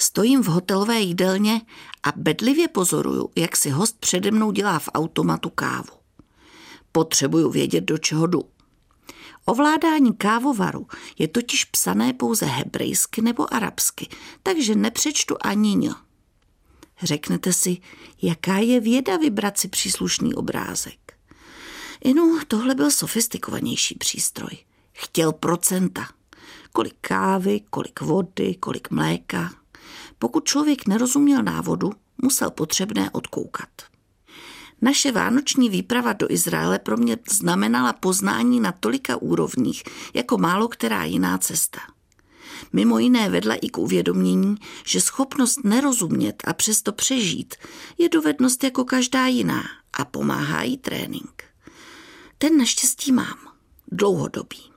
Stojím v hotelové jídelně a bedlivě pozoruju, jak si host přede mnou dělá v automatu kávu. Potřebuju vědět, do čeho jdu. Ovládání kávovaru je totiž psané pouze hebrejsky nebo arabsky, takže nepřečtu ani ně. Řeknete si, jaká je věda vybrat si příslušný obrázek. Inu, tohle byl sofistikovanější přístroj. Chtěl procenta. Kolik kávy, kolik vody, kolik mléka. Pokud člověk nerozuměl návodu, musel potřebné odkoukat. Naše vánoční výprava do Izraele pro mě znamenala poznání na tolika úrovních, jako málo která jiná cesta. Mimo jiné vedla i k uvědomění, že schopnost nerozumět a přesto přežít je dovednost jako každá jiná a pomáhá jí trénink. Ten naštěstí mám, dlouhodobý.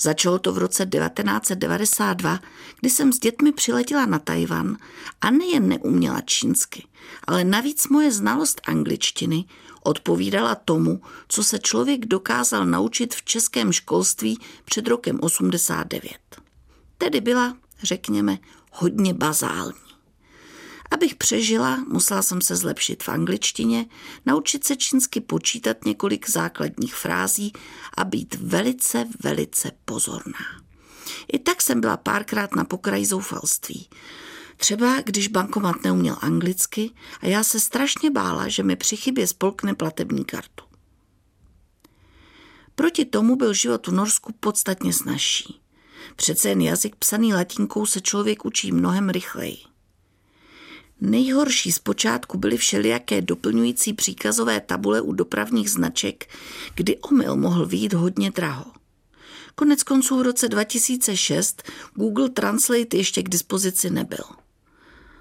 Začalo to v roce 1992, kdy jsem s dětmi přiletěla na Tajvan a nejen neuměla čínsky, ale navíc moje znalost angličtiny odpovídala tomu, co se člověk dokázal naučit v českém školství před rokem 89. Tedy byla, řekněme, hodně bazální. Abych přežila, musela jsem se zlepšit v angličtině, naučit se čínsky počítat několik základních frází a být velice, velice pozorná. I tak jsem byla párkrát na pokraji zoufalství. Třeba když bankomat neuměl anglicky a já se strašně bála, že mi při chybě spolkne platební kartu. Proti tomu byl život v Norsku podstatně snažší. Přece jen jazyk psaný latinkou se člověk učí mnohem rychleji. Nejhorší zpočátku byly všelijaké doplňující příkazové tabule u dopravních značek, kdy omyl mohl výjít hodně draho. Konec konců v roce 2006 Google Translate ještě k dispozici nebyl.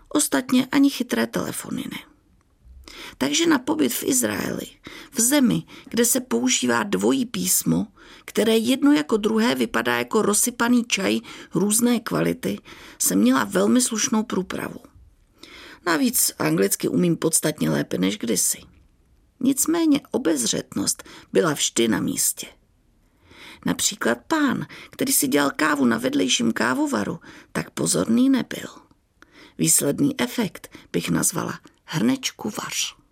Ostatně ani chytré telefony ne. Takže na pobyt v Izraeli, v zemi, kde se používá dvojí písmo, které jedno jako druhé vypadá jako rozsypaný čaj různé kvality, jsem měla velmi slušnou průpravu. Navíc anglicky umím podstatně lépe než kdysi. Nicméně obezřetnost byla vždy na místě. Například pán, který si dělal kávu na vedlejším kávovaru, tak pozorný nebyl. Výsledný efekt bych nazvala hrnečku vař.